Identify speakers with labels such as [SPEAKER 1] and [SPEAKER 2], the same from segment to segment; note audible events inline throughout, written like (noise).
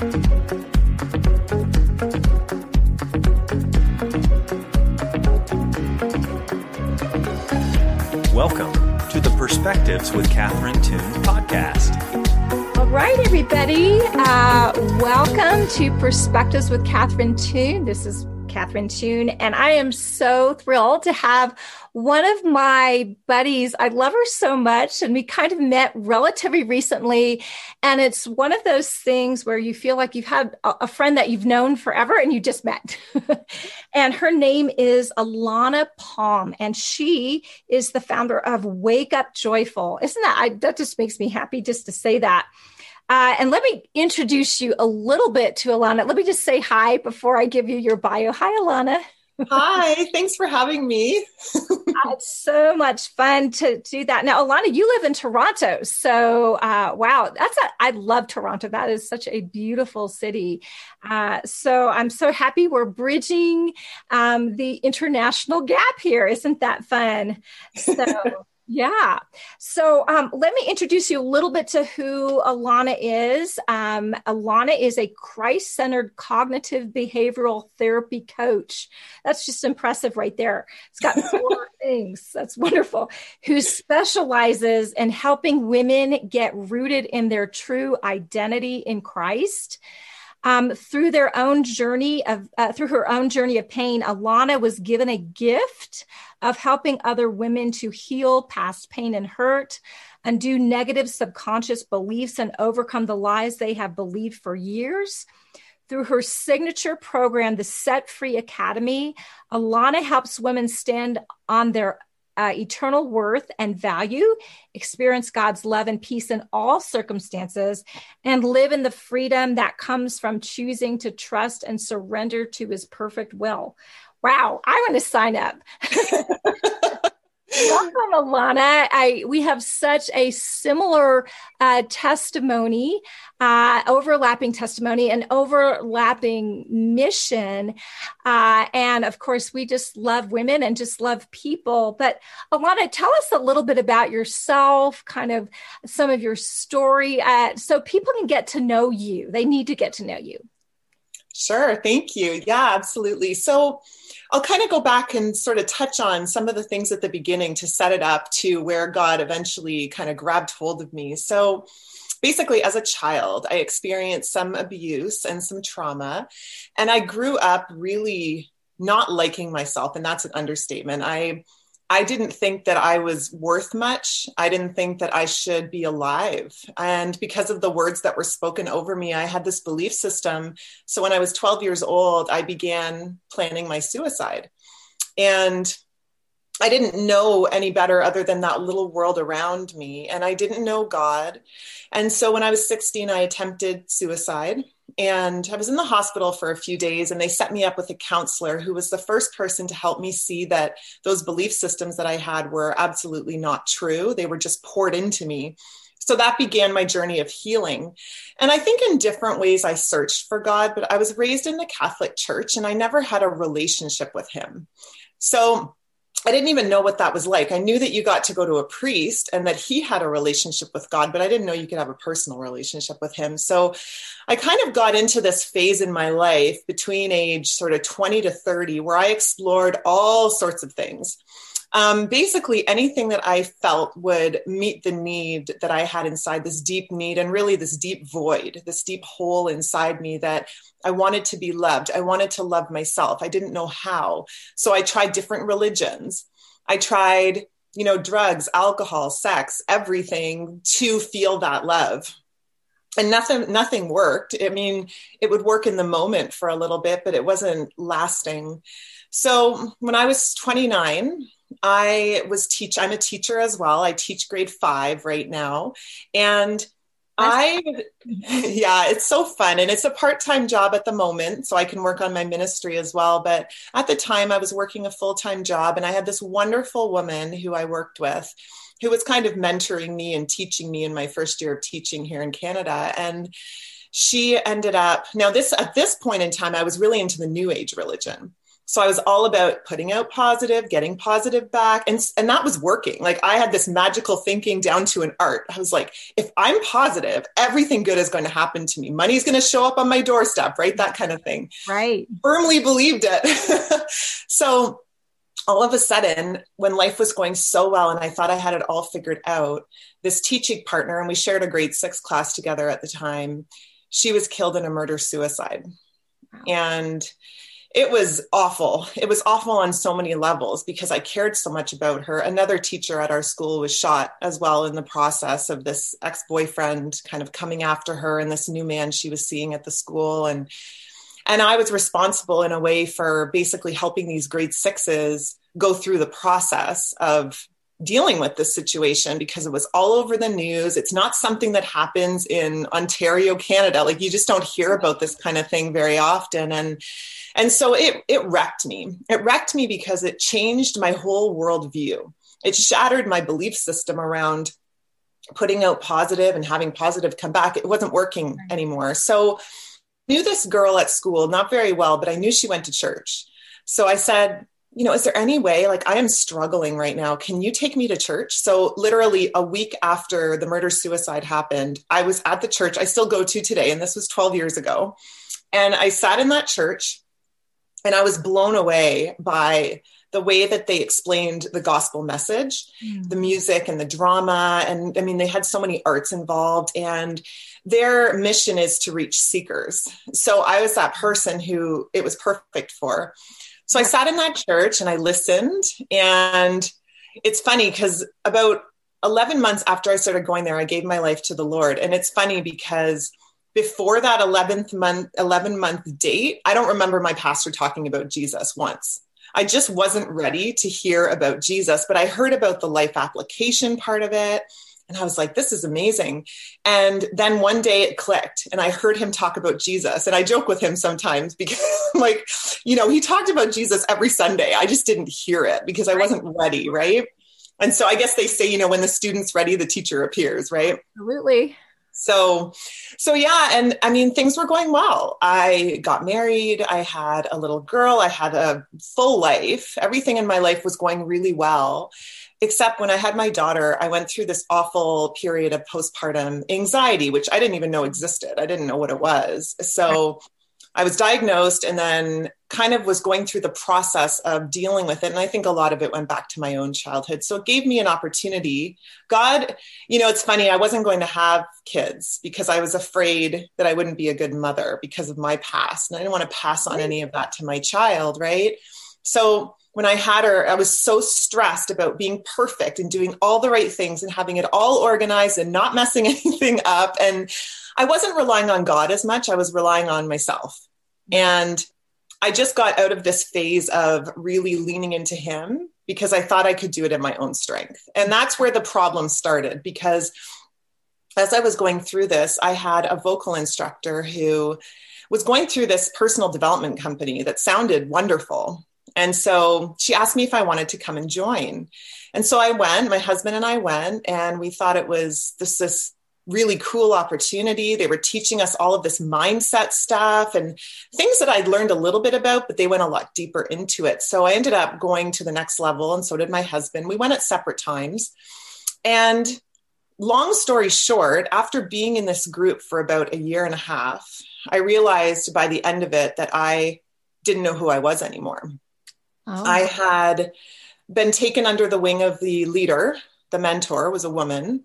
[SPEAKER 1] Welcome to the Perspectives with Catherine Toon podcast.
[SPEAKER 2] All right, everybody. Uh, welcome to Perspectives with Catherine Toon. This is Catherine Toon, and I am so thrilled to have one of my buddies. I love her so much, and we kind of met relatively recently. And it's one of those things where you feel like you've had a friend that you've known forever and you just met. (laughs) and her name is Alana Palm, and she is the founder of Wake Up Joyful. Isn't that? I, that just makes me happy just to say that. Uh, and let me introduce you a little bit to Alana. Let me just say hi before I give you your bio. Hi, Alana.
[SPEAKER 3] Hi, thanks for having me. (laughs)
[SPEAKER 2] it's so much fun to do that. Now, Alana, you live in Toronto. So, uh, wow, that's a, I love Toronto. That is such a beautiful city. Uh, so, I'm so happy we're bridging um, the international gap here. Isn't that fun? So, yeah. So um, let me introduce you a little bit to who Alana is. Um, Alana is a Christ centered cognitive behavioral therapy coach. That's just impressive right there. It's got (laughs) four things. That's wonderful. Who specializes in helping women get rooted in their true identity in Christ. Um, through their own journey of uh, through her own journey of pain, Alana was given a gift of helping other women to heal past pain and hurt, undo negative subconscious beliefs, and overcome the lies they have believed for years. Through her signature program, the Set Free Academy, Alana helps women stand on their uh, eternal worth and value, experience God's love and peace in all circumstances, and live in the freedom that comes from choosing to trust and surrender to his perfect will. Wow, I want to sign up. (laughs) Welcome, Alana. I, we have such a similar uh, testimony, uh, overlapping testimony, and overlapping mission. Uh, and of course, we just love women and just love people. But Alana, tell us a little bit about yourself, kind of some of your story, uh, so people can get to know you. They need to get to know you.
[SPEAKER 3] Sure. Thank you. Yeah, absolutely. So, I'll kind of go back and sort of touch on some of the things at the beginning to set it up to where God eventually kind of grabbed hold of me. So, basically, as a child, I experienced some abuse and some trauma, and I grew up really not liking myself, and that's an understatement. I I didn't think that I was worth much. I didn't think that I should be alive. And because of the words that were spoken over me, I had this belief system. So when I was 12 years old, I began planning my suicide. And I didn't know any better other than that little world around me. And I didn't know God. And so when I was 16, I attempted suicide and I was in the hospital for a few days, and they set me up with a counselor who was the first person to help me see that those belief systems that I had were absolutely not true. They were just poured into me. So that began my journey of healing. And I think in different ways I searched for God, but I was raised in the Catholic Church and I never had a relationship with Him. So I didn't even know what that was like. I knew that you got to go to a priest and that he had a relationship with God, but I didn't know you could have a personal relationship with him. So I kind of got into this phase in my life between age sort of 20 to 30 where I explored all sorts of things. Um, basically, anything that I felt would meet the need that I had inside this deep need and really this deep void, this deep hole inside me that I wanted to be loved. I wanted to love myself. I didn't know how. So I tried different religions. I tried, you know, drugs, alcohol, sex, everything to feel that love. And nothing nothing worked. I mean, it would work in the moment for a little bit, but it wasn't lasting. So when I was 29, I was teach I'm a teacher as well. I teach grade 5 right now. And I, (laughs) yeah, it's so fun. And it's a part time job at the moment. So I can work on my ministry as well. But at the time, I was working a full time job. And I had this wonderful woman who I worked with who was kind of mentoring me and teaching me in my first year of teaching here in Canada. And she ended up, now, this at this point in time, I was really into the New Age religion. So I was all about putting out positive, getting positive back. And, and that was working. Like I had this magical thinking down to an art. I was like, if I'm positive, everything good is going to happen to me. Money's going to show up on my doorstep, right? That kind of thing.
[SPEAKER 2] Right.
[SPEAKER 3] Firmly believed it. (laughs) so all of a sudden, when life was going so well and I thought I had it all figured out, this teaching partner, and we shared a grade six class together at the time, she was killed in a murder suicide. Wow. And it was awful. It was awful on so many levels because I cared so much about her. Another teacher at our school was shot as well in the process of this ex boyfriend kind of coming after her and this new man she was seeing at the school. And and I was responsible in a way for basically helping these grade sixes go through the process of dealing with this situation because it was all over the news. It's not something that happens in Ontario, Canada. Like you just don't hear about this kind of thing very often. And and so it, it wrecked me. It wrecked me because it changed my whole worldview. It shattered my belief system around putting out positive and having positive come back. It wasn't working anymore. So I knew this girl at school, not very well, but I knew she went to church. So I said, you know, is there any way, like, I am struggling right now. Can you take me to church? So, literally, a week after the murder suicide happened, I was at the church I still go to today, and this was 12 years ago. And I sat in that church and I was blown away by the way that they explained the gospel message, mm. the music and the drama. And I mean, they had so many arts involved, and their mission is to reach seekers. So I was that person who it was perfect for. So I sat in that church and I listened. And it's funny because about 11 months after I started going there, I gave my life to the Lord. And it's funny because before that 11th month 11 month date i don't remember my pastor talking about jesus once i just wasn't ready to hear about jesus but i heard about the life application part of it and i was like this is amazing. And then one day it clicked and i heard him talk about jesus. And i joke with him sometimes (laughs) because like you know he talked about jesus every sunday. I just didn't hear it because i wasn't ready right? And so i guess they say you know when the student's ready the teacher appears right?
[SPEAKER 2] Absolutely.
[SPEAKER 3] So so yeah. And i mean things were going well. I got married. I had a little girl. I had a full life. Everything in my life was going really well except when i had my daughter i went through this awful period of postpartum anxiety which i didn't even know existed i didn't know what it was so I was diagnosed and then kind of was going through the process of dealing with it. And I think a lot of it went back to my own childhood. So it gave me an opportunity. God, you know, it's funny, I wasn't going to have kids because I was afraid that I wouldn't be a good mother because of my past. And I didn't want to pass on any of that to my child, right? So when I had her, I was so stressed about being perfect and doing all the right things and having it all organized and not messing (laughs) anything up. And I wasn't relying on God as much, I was relying on myself. And I just got out of this phase of really leaning into Him because I thought I could do it in my own strength. And that's where the problem started because as I was going through this, I had a vocal instructor who was going through this personal development company that sounded wonderful. And so she asked me if I wanted to come and join. And so I went, my husband and I went, and we thought it was this, this really cool opportunity. They were teaching us all of this mindset stuff and things that I'd learned a little bit about, but they went a lot deeper into it. So I ended up going to the next level, and so did my husband. We went at separate times. And long story short, after being in this group for about a year and a half, I realized by the end of it that I didn't know who I was anymore. Oh. I had been taken under the wing of the leader, the mentor was a woman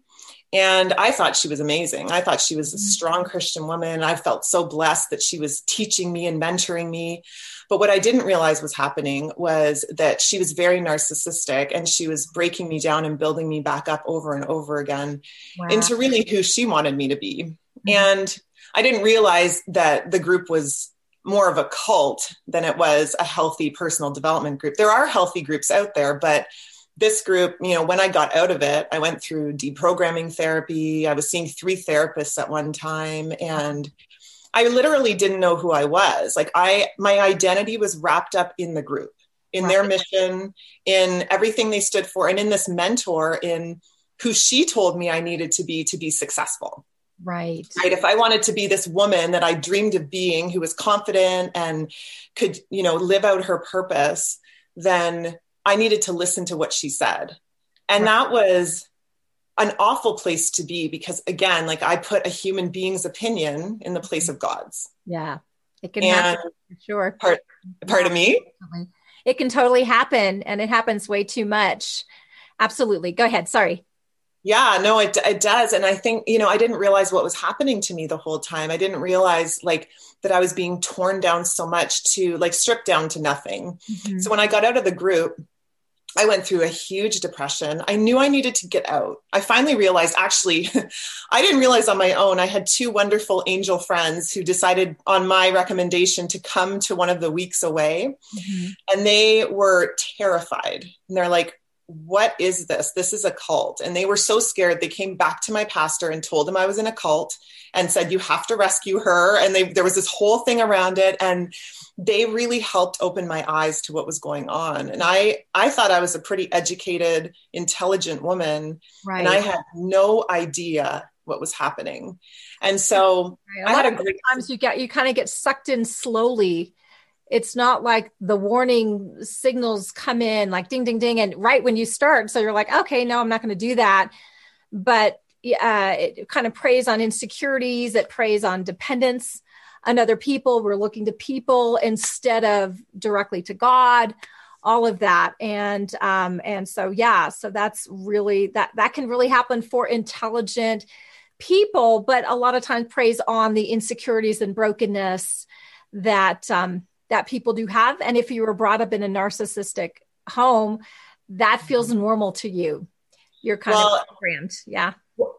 [SPEAKER 3] and I thought she was amazing. I thought she was a mm-hmm. strong Christian woman. I felt so blessed that she was teaching me and mentoring me. But what I didn't realize was happening was that she was very narcissistic and she was breaking me down and building me back up over and over again wow. into really who she wanted me to be. Mm-hmm. And I didn't realize that the group was more of a cult than it was a healthy personal development group. There are healthy groups out there, but this group, you know, when I got out of it, I went through deprogramming therapy. I was seeing three therapists at one time and I literally didn't know who I was. Like I my identity was wrapped up in the group, in their mission, in everything they stood for and in this mentor in who she told me I needed to be to be successful.
[SPEAKER 2] Right.
[SPEAKER 3] Right. If I wanted to be this woman that I dreamed of being who was confident and could, you know, live out her purpose, then I needed to listen to what she said. And right. that was an awful place to be because again, like I put a human being's opinion in the place of God's.
[SPEAKER 2] Yeah. It can and happen. Sure.
[SPEAKER 3] Part, part of me.
[SPEAKER 2] It can totally happen and it happens way too much. Absolutely. Go ahead. Sorry.
[SPEAKER 3] Yeah, no, it, it does. And I think, you know, I didn't realize what was happening to me the whole time. I didn't realize like that I was being torn down so much to like stripped down to nothing. Mm-hmm. So when I got out of the group, I went through a huge depression. I knew I needed to get out. I finally realized actually, (laughs) I didn't realize on my own. I had two wonderful angel friends who decided on my recommendation to come to one of the weeks away. Mm-hmm. And they were terrified. And they're like, what is this? This is a cult. And they were so scared. They came back to my pastor and told him I was in a cult and said, you have to rescue her. And they, there was this whole thing around it. And they really helped open my eyes to what was going on. And I, I thought I was a pretty educated, intelligent woman. Right. And I had no idea what was happening. And so
[SPEAKER 2] right. I had a great times you get, you kind of get sucked in slowly it's not like the warning signals come in like ding ding ding and right when you start so you're like okay no i'm not going to do that. But uh, it kind of preys on insecurities it preys on dependence on other people. We're looking to people instead of directly to god all of that. And um and so yeah so that's really that that can really happen for intelligent people but a lot of times preys on the insecurities and brokenness that um that people do have. And if you were brought up in a narcissistic home, that feels mm-hmm. normal to you. You're kind well, of programmed. Yeah.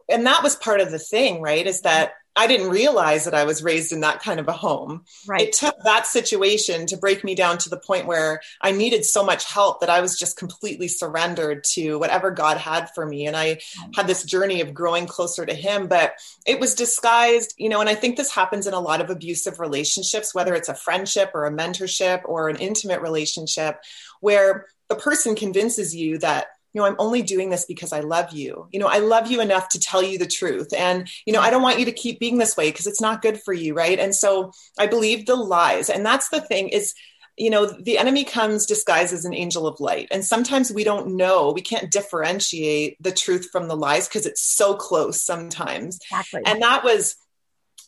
[SPEAKER 3] And that was part of the thing, right? Is that I didn't realize that I was raised in that kind of a home. Right. It took that situation to break me down to the point where I needed so much help that I was just completely surrendered to whatever God had for me. And I had this journey of growing closer to Him, but it was disguised, you know, and I think this happens in a lot of abusive relationships, whether it's a friendship or a mentorship or an intimate relationship, where the person convinces you that you know, I'm only doing this because I love you. You know, I love you enough to tell you the truth. And, you know, I don't want you to keep being this way because it's not good for you. Right. And so I believe the lies. And that's the thing is, you know, the enemy comes disguised as an angel of light. And sometimes we don't know, we can't differentiate the truth from the lies because it's so close sometimes. Exactly. And that was,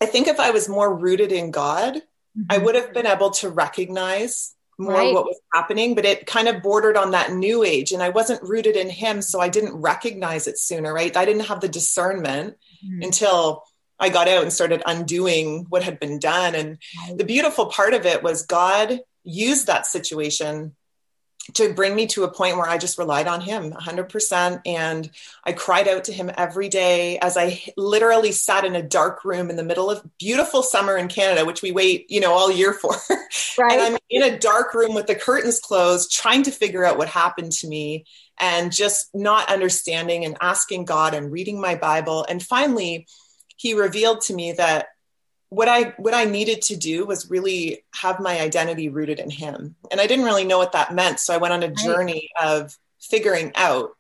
[SPEAKER 3] I think if I was more rooted in God, mm-hmm. I would have been able to recognize more right. what was happening, but it kind of bordered on that new age. And I wasn't rooted in him, so I didn't recognize it sooner, right? I didn't have the discernment mm-hmm. until I got out and started undoing what had been done. And right. the beautiful part of it was God used that situation to bring me to a point where I just relied on him 100%. And I cried out to him every day as I literally sat in a dark room in the middle of beautiful summer in Canada, which we wait, you know, all year for. (laughs) Right. and I'm in a dark room with the curtains closed, trying to figure out what happened to me and just not understanding and asking God and reading my Bible. And finally, he revealed to me that what I what I needed to do was really have my identity rooted in him. And I didn't really know what that meant. So I went on a journey of figuring out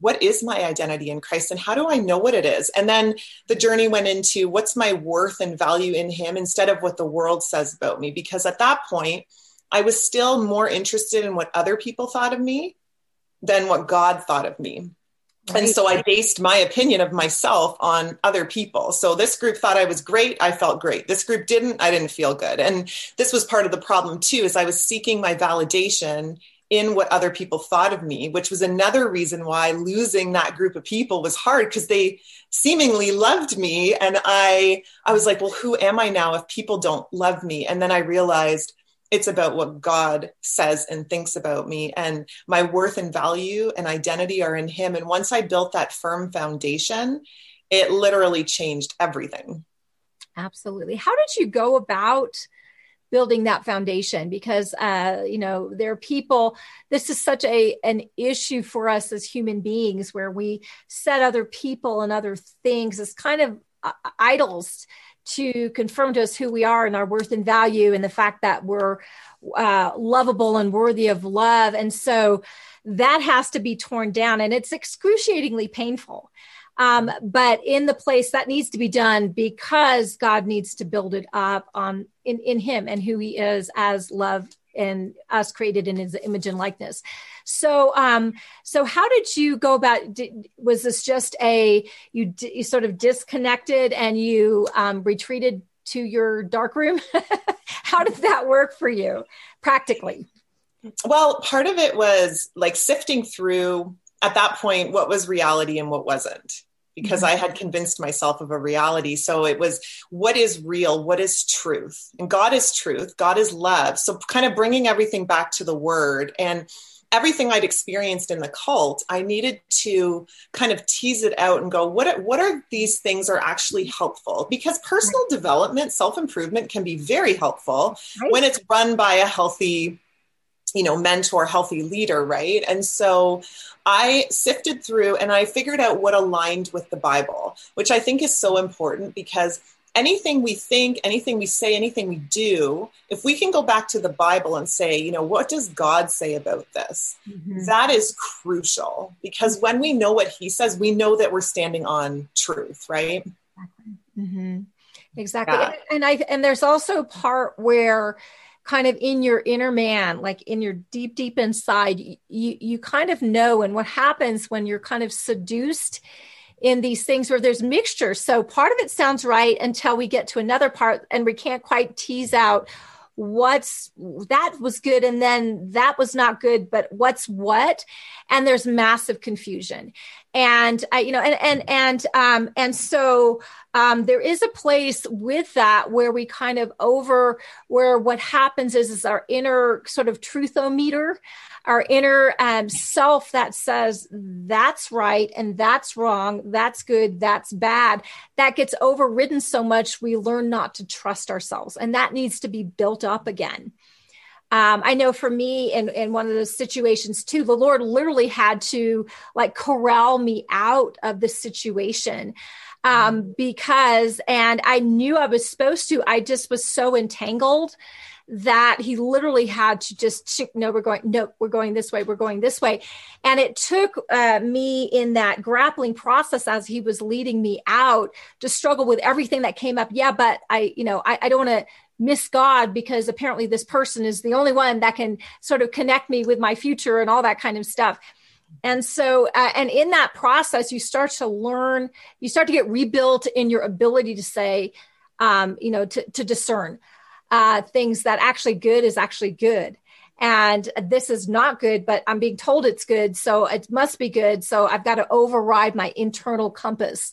[SPEAKER 3] what is my identity in Christ and how do I know what it is? And then the journey went into what's my worth and value in him instead of what the world says about me because at that point I was still more interested in what other people thought of me than what God thought of me. Right. And so I based my opinion of myself on other people. So this group thought I was great. I felt great. This group didn't. I didn't feel good. And this was part of the problem too, is I was seeking my validation in what other people thought of me, which was another reason why losing that group of people was hard because they seemingly loved me. And I, I was like, well, who am I now if people don't love me? And then I realized it's about what God says and thinks about me. And my worth and value and identity are in Him. And once I built that firm foundation, it literally changed everything.
[SPEAKER 2] Absolutely. How did you go about? building that foundation because uh, you know there are people this is such a an issue for us as human beings where we set other people and other things as kind of uh, idols to confirm to us who we are and our worth and value and the fact that we're uh, lovable and worthy of love. And so that has to be torn down and it's excruciatingly painful. Um, but in the place that needs to be done because God needs to build it up on in, in him and who he is as love and us created in his image and likeness. So, um, so how did you go about? Did, was this just a you, you sort of disconnected and you um, retreated to your dark room? (laughs) how did that work for you practically?
[SPEAKER 3] Well, part of it was like sifting through at that point what was reality and what wasn't because. I had convinced myself of a reality. So it was what is real? What is truth? And God is truth. God is love. So kind of bringing everything back to the word and everything I'd experienced in the cult, I needed to kind of tease it out and go, what are, what are these things are actually helpful? Because personal development, self improvement can be very helpful right. when it's run by a healthy you know mentor healthy leader right and so i sifted through and i figured out what aligned with the bible which i think is so important because anything we think anything we say anything we do if we can go back to the bible and say you know what does god say about this mm-hmm. that is crucial because when we know what he says we know that we're standing on truth right
[SPEAKER 2] exactly, mm-hmm. exactly. Yeah. and i and there's also part where kind of in your inner man like in your deep deep inside you you kind of know and what happens when you're kind of seduced in these things where there's mixture. So part of it sounds right until we get to another part and we can't quite tease out what's that was good and then that was not good but what's what? And there's massive confusion and I, you know and and and um and so um there is a place with that where we kind of over where what happens is is our inner sort of truthometer our inner um, self that says that's right and that's wrong, that's good, that's bad, that gets overridden so much we learn not to trust ourselves. And that needs to be built up again. Um, I know for me in, in one of those situations too, the Lord literally had to like corral me out of the situation. Um, because, and I knew I was supposed to, I just was so entangled that he literally had to just no we're going no we're going this way we're going this way. And it took uh, me in that grappling process as he was leading me out to struggle with everything that came up. Yeah but i you know i, I don't want to miss god because apparently this person is the only one that can sort of connect me with my future and all that kind of stuff. And so uh, and in that process you start to learn you start to get rebuilt in your ability to say um, you know to, to discern uh, things that actually good is actually good. And this is not good but i'm being told it's good. So it must be good. So i've got to override my internal compass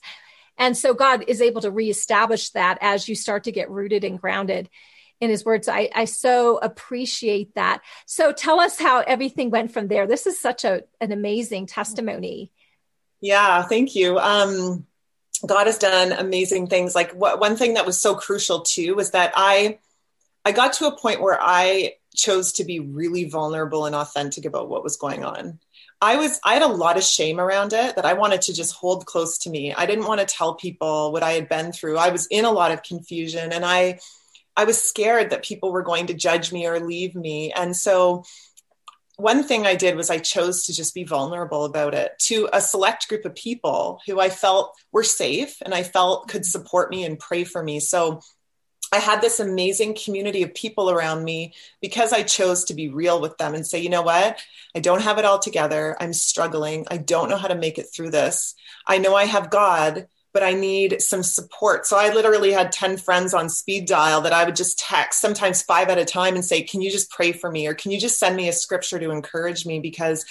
[SPEAKER 2] and so god is able to reestablish that as you start to get rooted and grounded in his words. I, I so appreciate that. So tell us how everything went from there. This is such a, an amazing testimony.
[SPEAKER 3] Yeah thank you. Um, god has done amazing things. Like what, one thing that was so crucial too was that i I got to a point where I chose to be really vulnerable and authentic about what was going on. I was I had a lot of shame around it that I wanted to just hold close to me. I didn't want to tell people what I had been through. I was in a lot of confusion and I I was scared that people were going to judge me or leave me. And so one thing I did was I chose to just be vulnerable about it to a select group of people who I felt were safe and I felt could support me and pray for me. So I had this amazing community of people around me because I chose to be real with them and say, you know what? I don't have it all together. I'm struggling. I don't know how to make it through this. I know I have God, but I need some support. So I literally had 10 friends on speed dial that I would just text, sometimes five at a time, and say, Can you just pray for me? Or can you just send me a scripture to encourage me? Because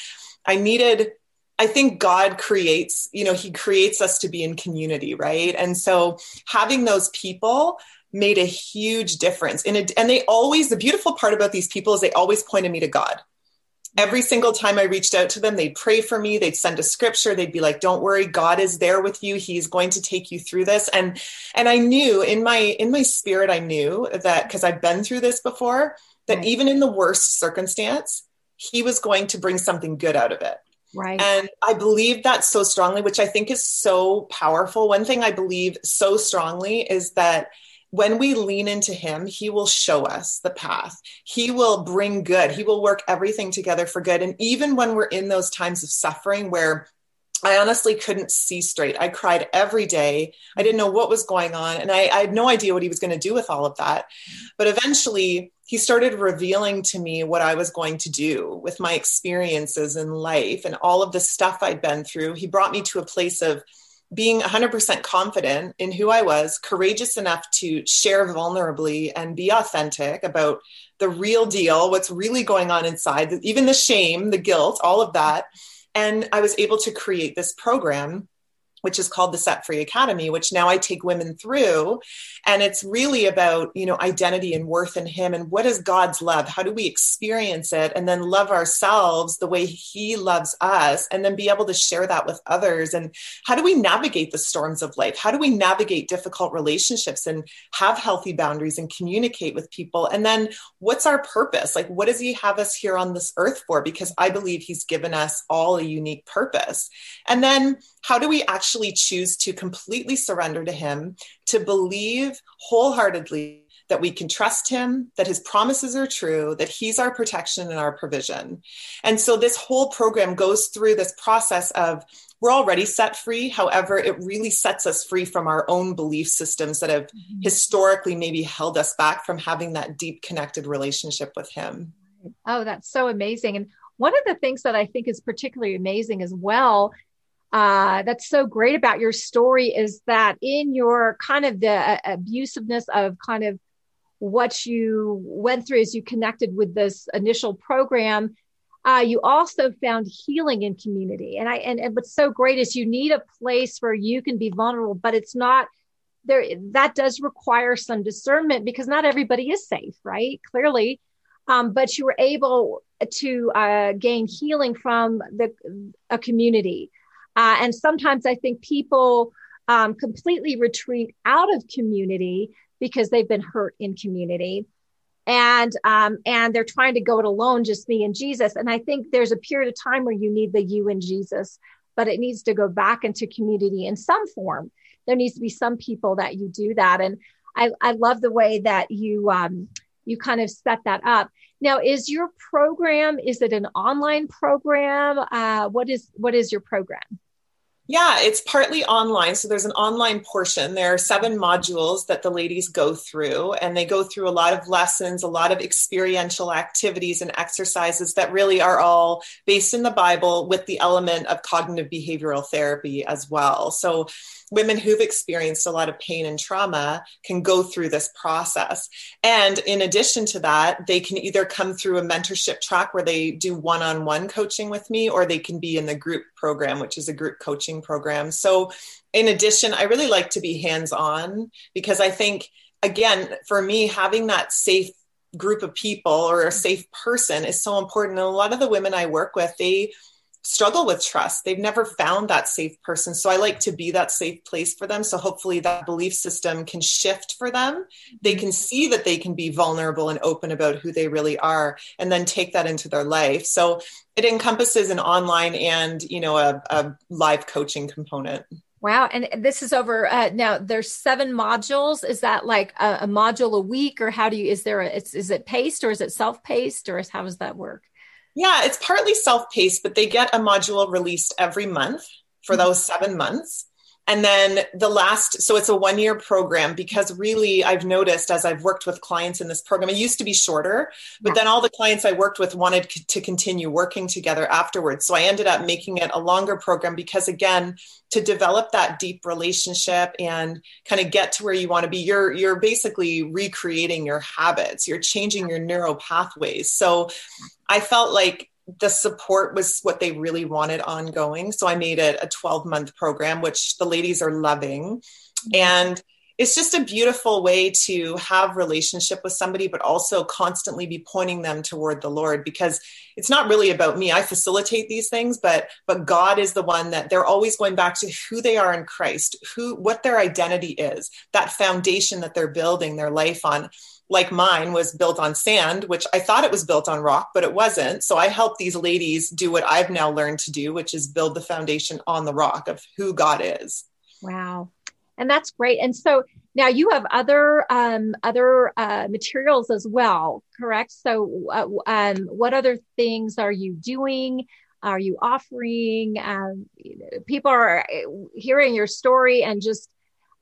[SPEAKER 3] I needed I think God creates, you know, He creates us to be in community, right? And so having those people made a huge difference. And, and they always, the beautiful part about these people is they always pointed me to God. Every single time I reached out to them, they'd pray for me. They'd send a scripture. They'd be like, "Don't worry, God is there with you. He's going to take you through this." And and I knew in my in my spirit, I knew that because I've been through this before, that right. even in the worst circumstance, He was going to bring something good out of it.
[SPEAKER 2] Right.
[SPEAKER 3] And I believe that so strongly, which I think is so powerful. One thing I believe so strongly is that when we lean into him, he will show us the path. He will bring good. He will work everything together for good. And even when we're in those times of suffering where I honestly couldn't see straight. I cried every day. I didn't know what was going on. And I, I had no idea what he was going to do with all of that. But eventually, he started revealing to me what I was going to do with my experiences in life and all of the stuff I'd been through. He brought me to a place of being 100% confident in who I was, courageous enough to share vulnerably and be authentic about the real deal, what's really going on inside, even the shame, the guilt, all of that. And I was able to create this program which is called the Set Free Academy, which now I take women through. And it's really about, you know, identity and worth in Him and what is God's love? How do we experience it? And then love ourselves the way He loves us, and then be able to share that with others. And how do we navigate the storms of life? How do we navigate difficult relationships and have healthy boundaries and communicate with people? And then what's our purpose? Like, what does He have us here on this earth for? Because I believe He's given us all a unique purpose. And then how do we actually choose to completely surrender to Him, to believe wholeheartedly that we can trust Him, that His promises are true, that He's our protection and our provision? And so this whole program goes through this process of we're already set free. However, it really sets us free from our own belief systems that have mm-hmm. historically maybe held us back from having that deep connected relationship with Him.
[SPEAKER 2] Oh, that's so amazing. And one of the things that I think is particularly amazing as well uh, that's so great about your story is that in your kind of the uh, abusiveness of kind of what you went through as you connected with this initial program uh, you also found healing in community. And i and, and what's so great is you need a place where you can be vulnerable but it's not there that does require some discernment because not everybody is safe right? Clearly. Um, but you were able to uh, gain healing from the a community uh, and sometimes I think people um, completely retreat out of community because they've been hurt in community. And um, and they're trying to go it alone, just me and Jesus. And I think there's a period of time where you need the you and Jesus, but it needs to go back into community in some form. There needs to be some people that you do that. And I, I love the way that you um, you kind of set that up. Now, is your program is it an online program? Uh, what is what is your program?
[SPEAKER 3] Yeah, it's partly online. So there's an online portion. There are seven modules that the ladies go through, and they go through a lot of lessons, a lot of experiential activities and exercises that really are all based in the Bible with the element of cognitive behavioral therapy as well. So women who've experienced a lot of pain and trauma can go through this process. And in addition to that, they can either come through a mentorship track where they do one on one coaching with me, or they can be in the group program, which is a group coaching program. So, in addition, I really like to be hands on because I think, again, for me, having that safe group of people or a safe person is so important. And a lot of the women I work with, they struggle with trust. They've never found that safe person. So I like to be that safe place for them. So hopefully that belief system can shift for them. They can see that they can be vulnerable and open about who they really are and then take that into their life. So it encompasses an online and, you know, a, a live coaching component.
[SPEAKER 2] Wow. And this is over uh, now there's seven modules. Is that like a, a, module a week or how do you, is there, a, it's, is it paced or is it self-paced or is, how does that work?
[SPEAKER 3] Yeah, it's partly self paced, but they get a module released every month for those seven months. And then the last, so it's a one year program because really I've noticed as I've worked with clients in this program, it used to be shorter, but then all the clients I worked with wanted to continue working together afterwards. So I ended up making it a longer program because, again, to develop that deep relationship and kind of get to where you want to be, you're, you're basically recreating your habits, you're changing your neural pathways. So I felt like the support was what they really wanted ongoing. So I made it a 12 month program, which the ladies are loving. Mm-hmm. And it's just a beautiful way to have relationship with somebody but also constantly be pointing them toward the lord because it's not really about me i facilitate these things but but god is the one that they're always going back to who they are in christ who what their identity is that foundation that they're building their life on like mine was built on sand, which I thought it was built on rock, but it wasn't. So I helped these ladies do what I've now learned to do, which is build the foundation on the rock of who God is.
[SPEAKER 2] Wow. And that's great. And so now you have other um, other uh, materials as well, correct? So, uh, um, what other things are you doing? are you offering? Um, people are hearing your story and just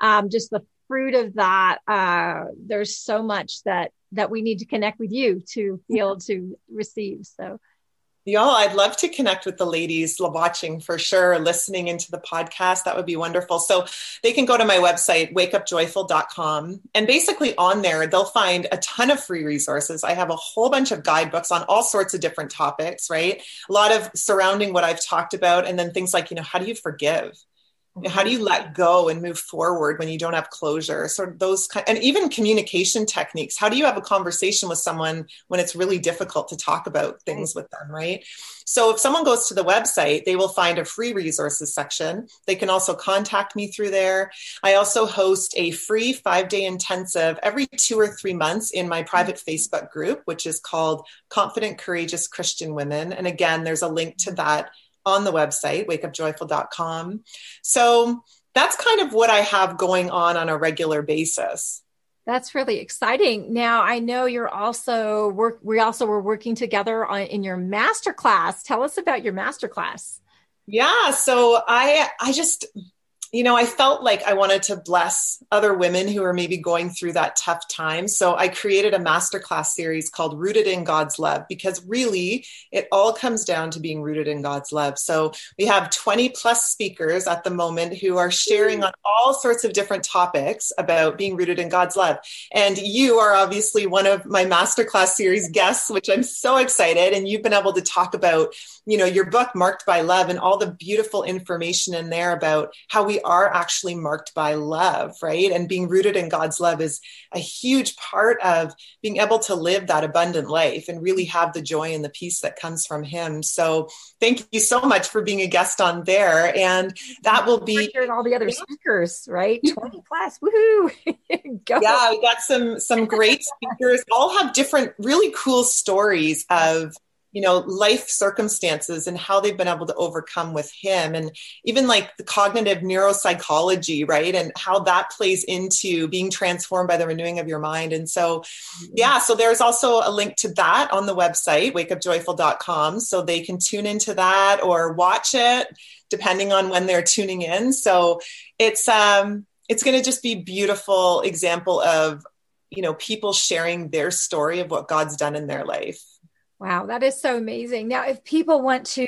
[SPEAKER 2] um, just the fruit of that. Uh, there's so much that that we need to connect with you to be able to receive. So
[SPEAKER 3] Y'all, I'd love to connect with the ladies watching for sure, listening into the podcast. That would be wonderful. So they can go to my website, wakeupjoyful.com. And basically on there, they'll find a ton of free resources. I have a whole bunch of guidebooks on all sorts of different topics, right? A lot of surrounding what I've talked about. And then things like, you know, how do you forgive? How do you let go and move forward when you don't have closure? Of those kind and even communication techniques how do you have a conversation with someone when it's really difficult to talk about things with them right? So if someone goes to the website they will find a free resources section. They can also contact me through there. I also host a free five day intensive every two or three months in my private mm-hmm. facebook group which is called confident courageous christian women. And again there's a link to that on the website, wakeupjoyful.com. So that's kind of what I have going on on a regular basis.
[SPEAKER 2] That's really exciting. Now I know you're also work. We also were working together on in your master class. Tell us about your master class.
[SPEAKER 3] Yeah, so I I just you know, I felt like I wanted to bless other women who are maybe going through that tough time. So I created a masterclass series called Rooted in God's Love because really it all comes down to being rooted in God's love. So we have 20 plus speakers at the moment who are sharing on all sorts of different topics about being rooted in God's love. And you are obviously one of my masterclass series guests, which I'm so excited. And you've been able to talk about, you know, your book, Marked by Love, and all the beautiful information in there about how we are actually marked by love, right? And being rooted in God's love is a huge part of being able to live that abundant life and really have the joy and the peace that comes from Him. So, thank you so much for being a guest on there. And that will be
[SPEAKER 2] all the other speakers, right? 20 class, woohoo! (laughs)
[SPEAKER 3] yeah, we got some some great speakers. All have different, really cool stories of you know life circumstances and how they've been able to overcome with him. And even like the cognitive neuropsychology right and how that plays into being transformed by the renewing of your mind. And so yeah so there's also a link to that on the website wakeupjoyful.com so they can tune into that or watch it depending on when they're tuning in. So it's um it's going to just be beautiful example of you know people sharing their story of what god's done in their life
[SPEAKER 2] Wow, that is so amazing. Now, if people want to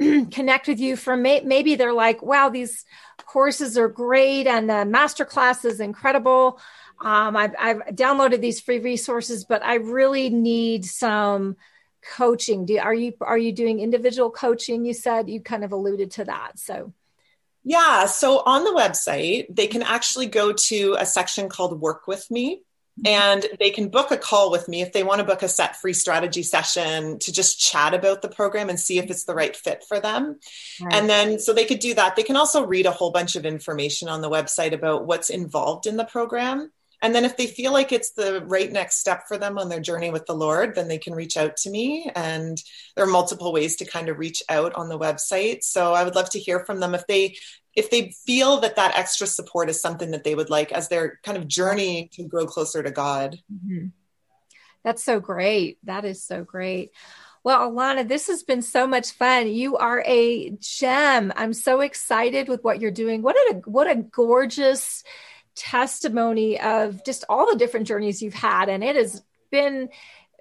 [SPEAKER 2] (clears throat) connect with you from may- maybe they're like, wow, these courses are great and the masterclass is incredible. Um, I've, I've downloaded these free resources, but I really need some coaching. Do, are you are you doing individual coaching? You said you kind of alluded to that. So
[SPEAKER 3] yeah, so on the website, they can actually go to a section called Work with Me and they can book a call with me if they want to book a set free strategy session to just chat about the program and see if it's the right fit for them. Right. And then, so they could do that. They can also read a whole bunch of information on the website about what's involved in the program. And then, if they feel like it's the right next step for them on their journey with the Lord, then they can reach out to me. And there are multiple ways to kind of reach out on the website. So I would love to hear from them if they if they feel that that extra support is something that they would like as they're kind of journeying to grow closer to God. Mm-hmm.
[SPEAKER 2] That's so great. That is so great. Well, Alana, this has been so much fun. You are a gem. I'm so excited with what you're doing. What a what a gorgeous testimony of just all the different journeys you've had and it has been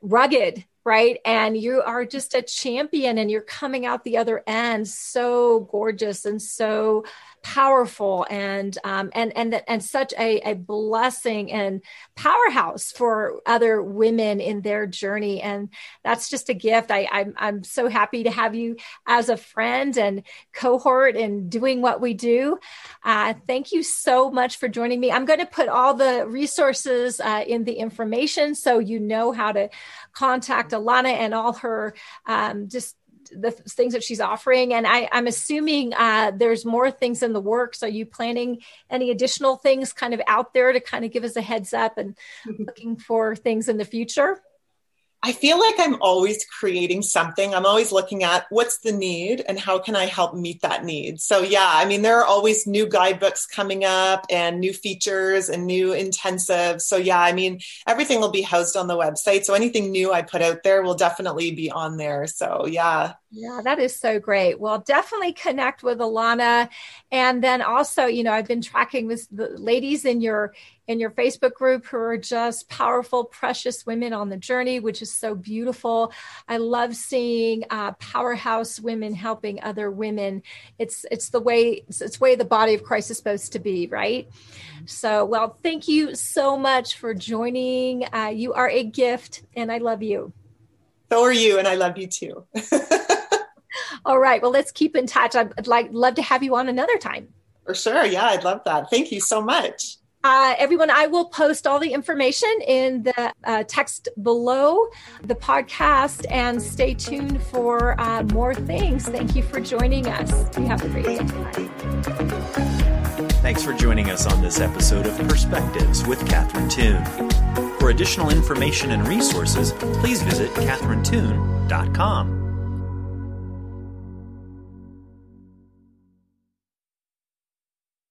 [SPEAKER 2] rugged right? And you are just a champion and you're coming out the other end so gorgeous and so powerful and um, and and and such a, a blessing and powerhouse for other women in their journey. And that's just a gift. I I'm, I'm so happy to have you as a friend and cohort and doing what we do. Uh, thank you so much for joining me. I'm going to put all the resources uh, in the information so you know how to contact Alana and all her um, just the things that she's offering. And I, am assuming uh, there's more things in the works. Are you planning any additional things kind of out there to kind of give us a heads up and (laughs) looking for things in the future?
[SPEAKER 3] I feel like I'm always creating something. I'm always looking at what's the need and how can I help meet that need. So, yeah, I mean, there are always new guidebooks coming up and new features and new intensives. So, yeah, I mean, everything will be housed on the website. So, anything new I put out there will definitely be on there. So, yeah,
[SPEAKER 2] Yeah, that is so great. Well, definitely connect with Alana. And then also, you know, I've been tracking with the ladies in your in your Facebook group who are just powerful, precious women on the journey, which is so beautiful. I love seeing uh, powerhouse women helping other women. It's it's the way it's, it's way the body of Christ is supposed to be, right? So, well, thank you so much for joining. Uh, you are a gift, and I love you.
[SPEAKER 3] So are you, and I love you too. (laughs)
[SPEAKER 2] All right. Well, let's keep in touch. I'd like love to have you on another time.
[SPEAKER 3] For sure. Yeah, I'd love that. Thank you so much.
[SPEAKER 2] Uh, everyone, I will post all the information in the uh, text below the podcast and stay tuned for uh, more things. Thank you for joining us. You have a great day.
[SPEAKER 1] Thanks for joining us on this episode of Perspectives with Catherine Toon. For additional information and resources, please visit catherinetoon.com.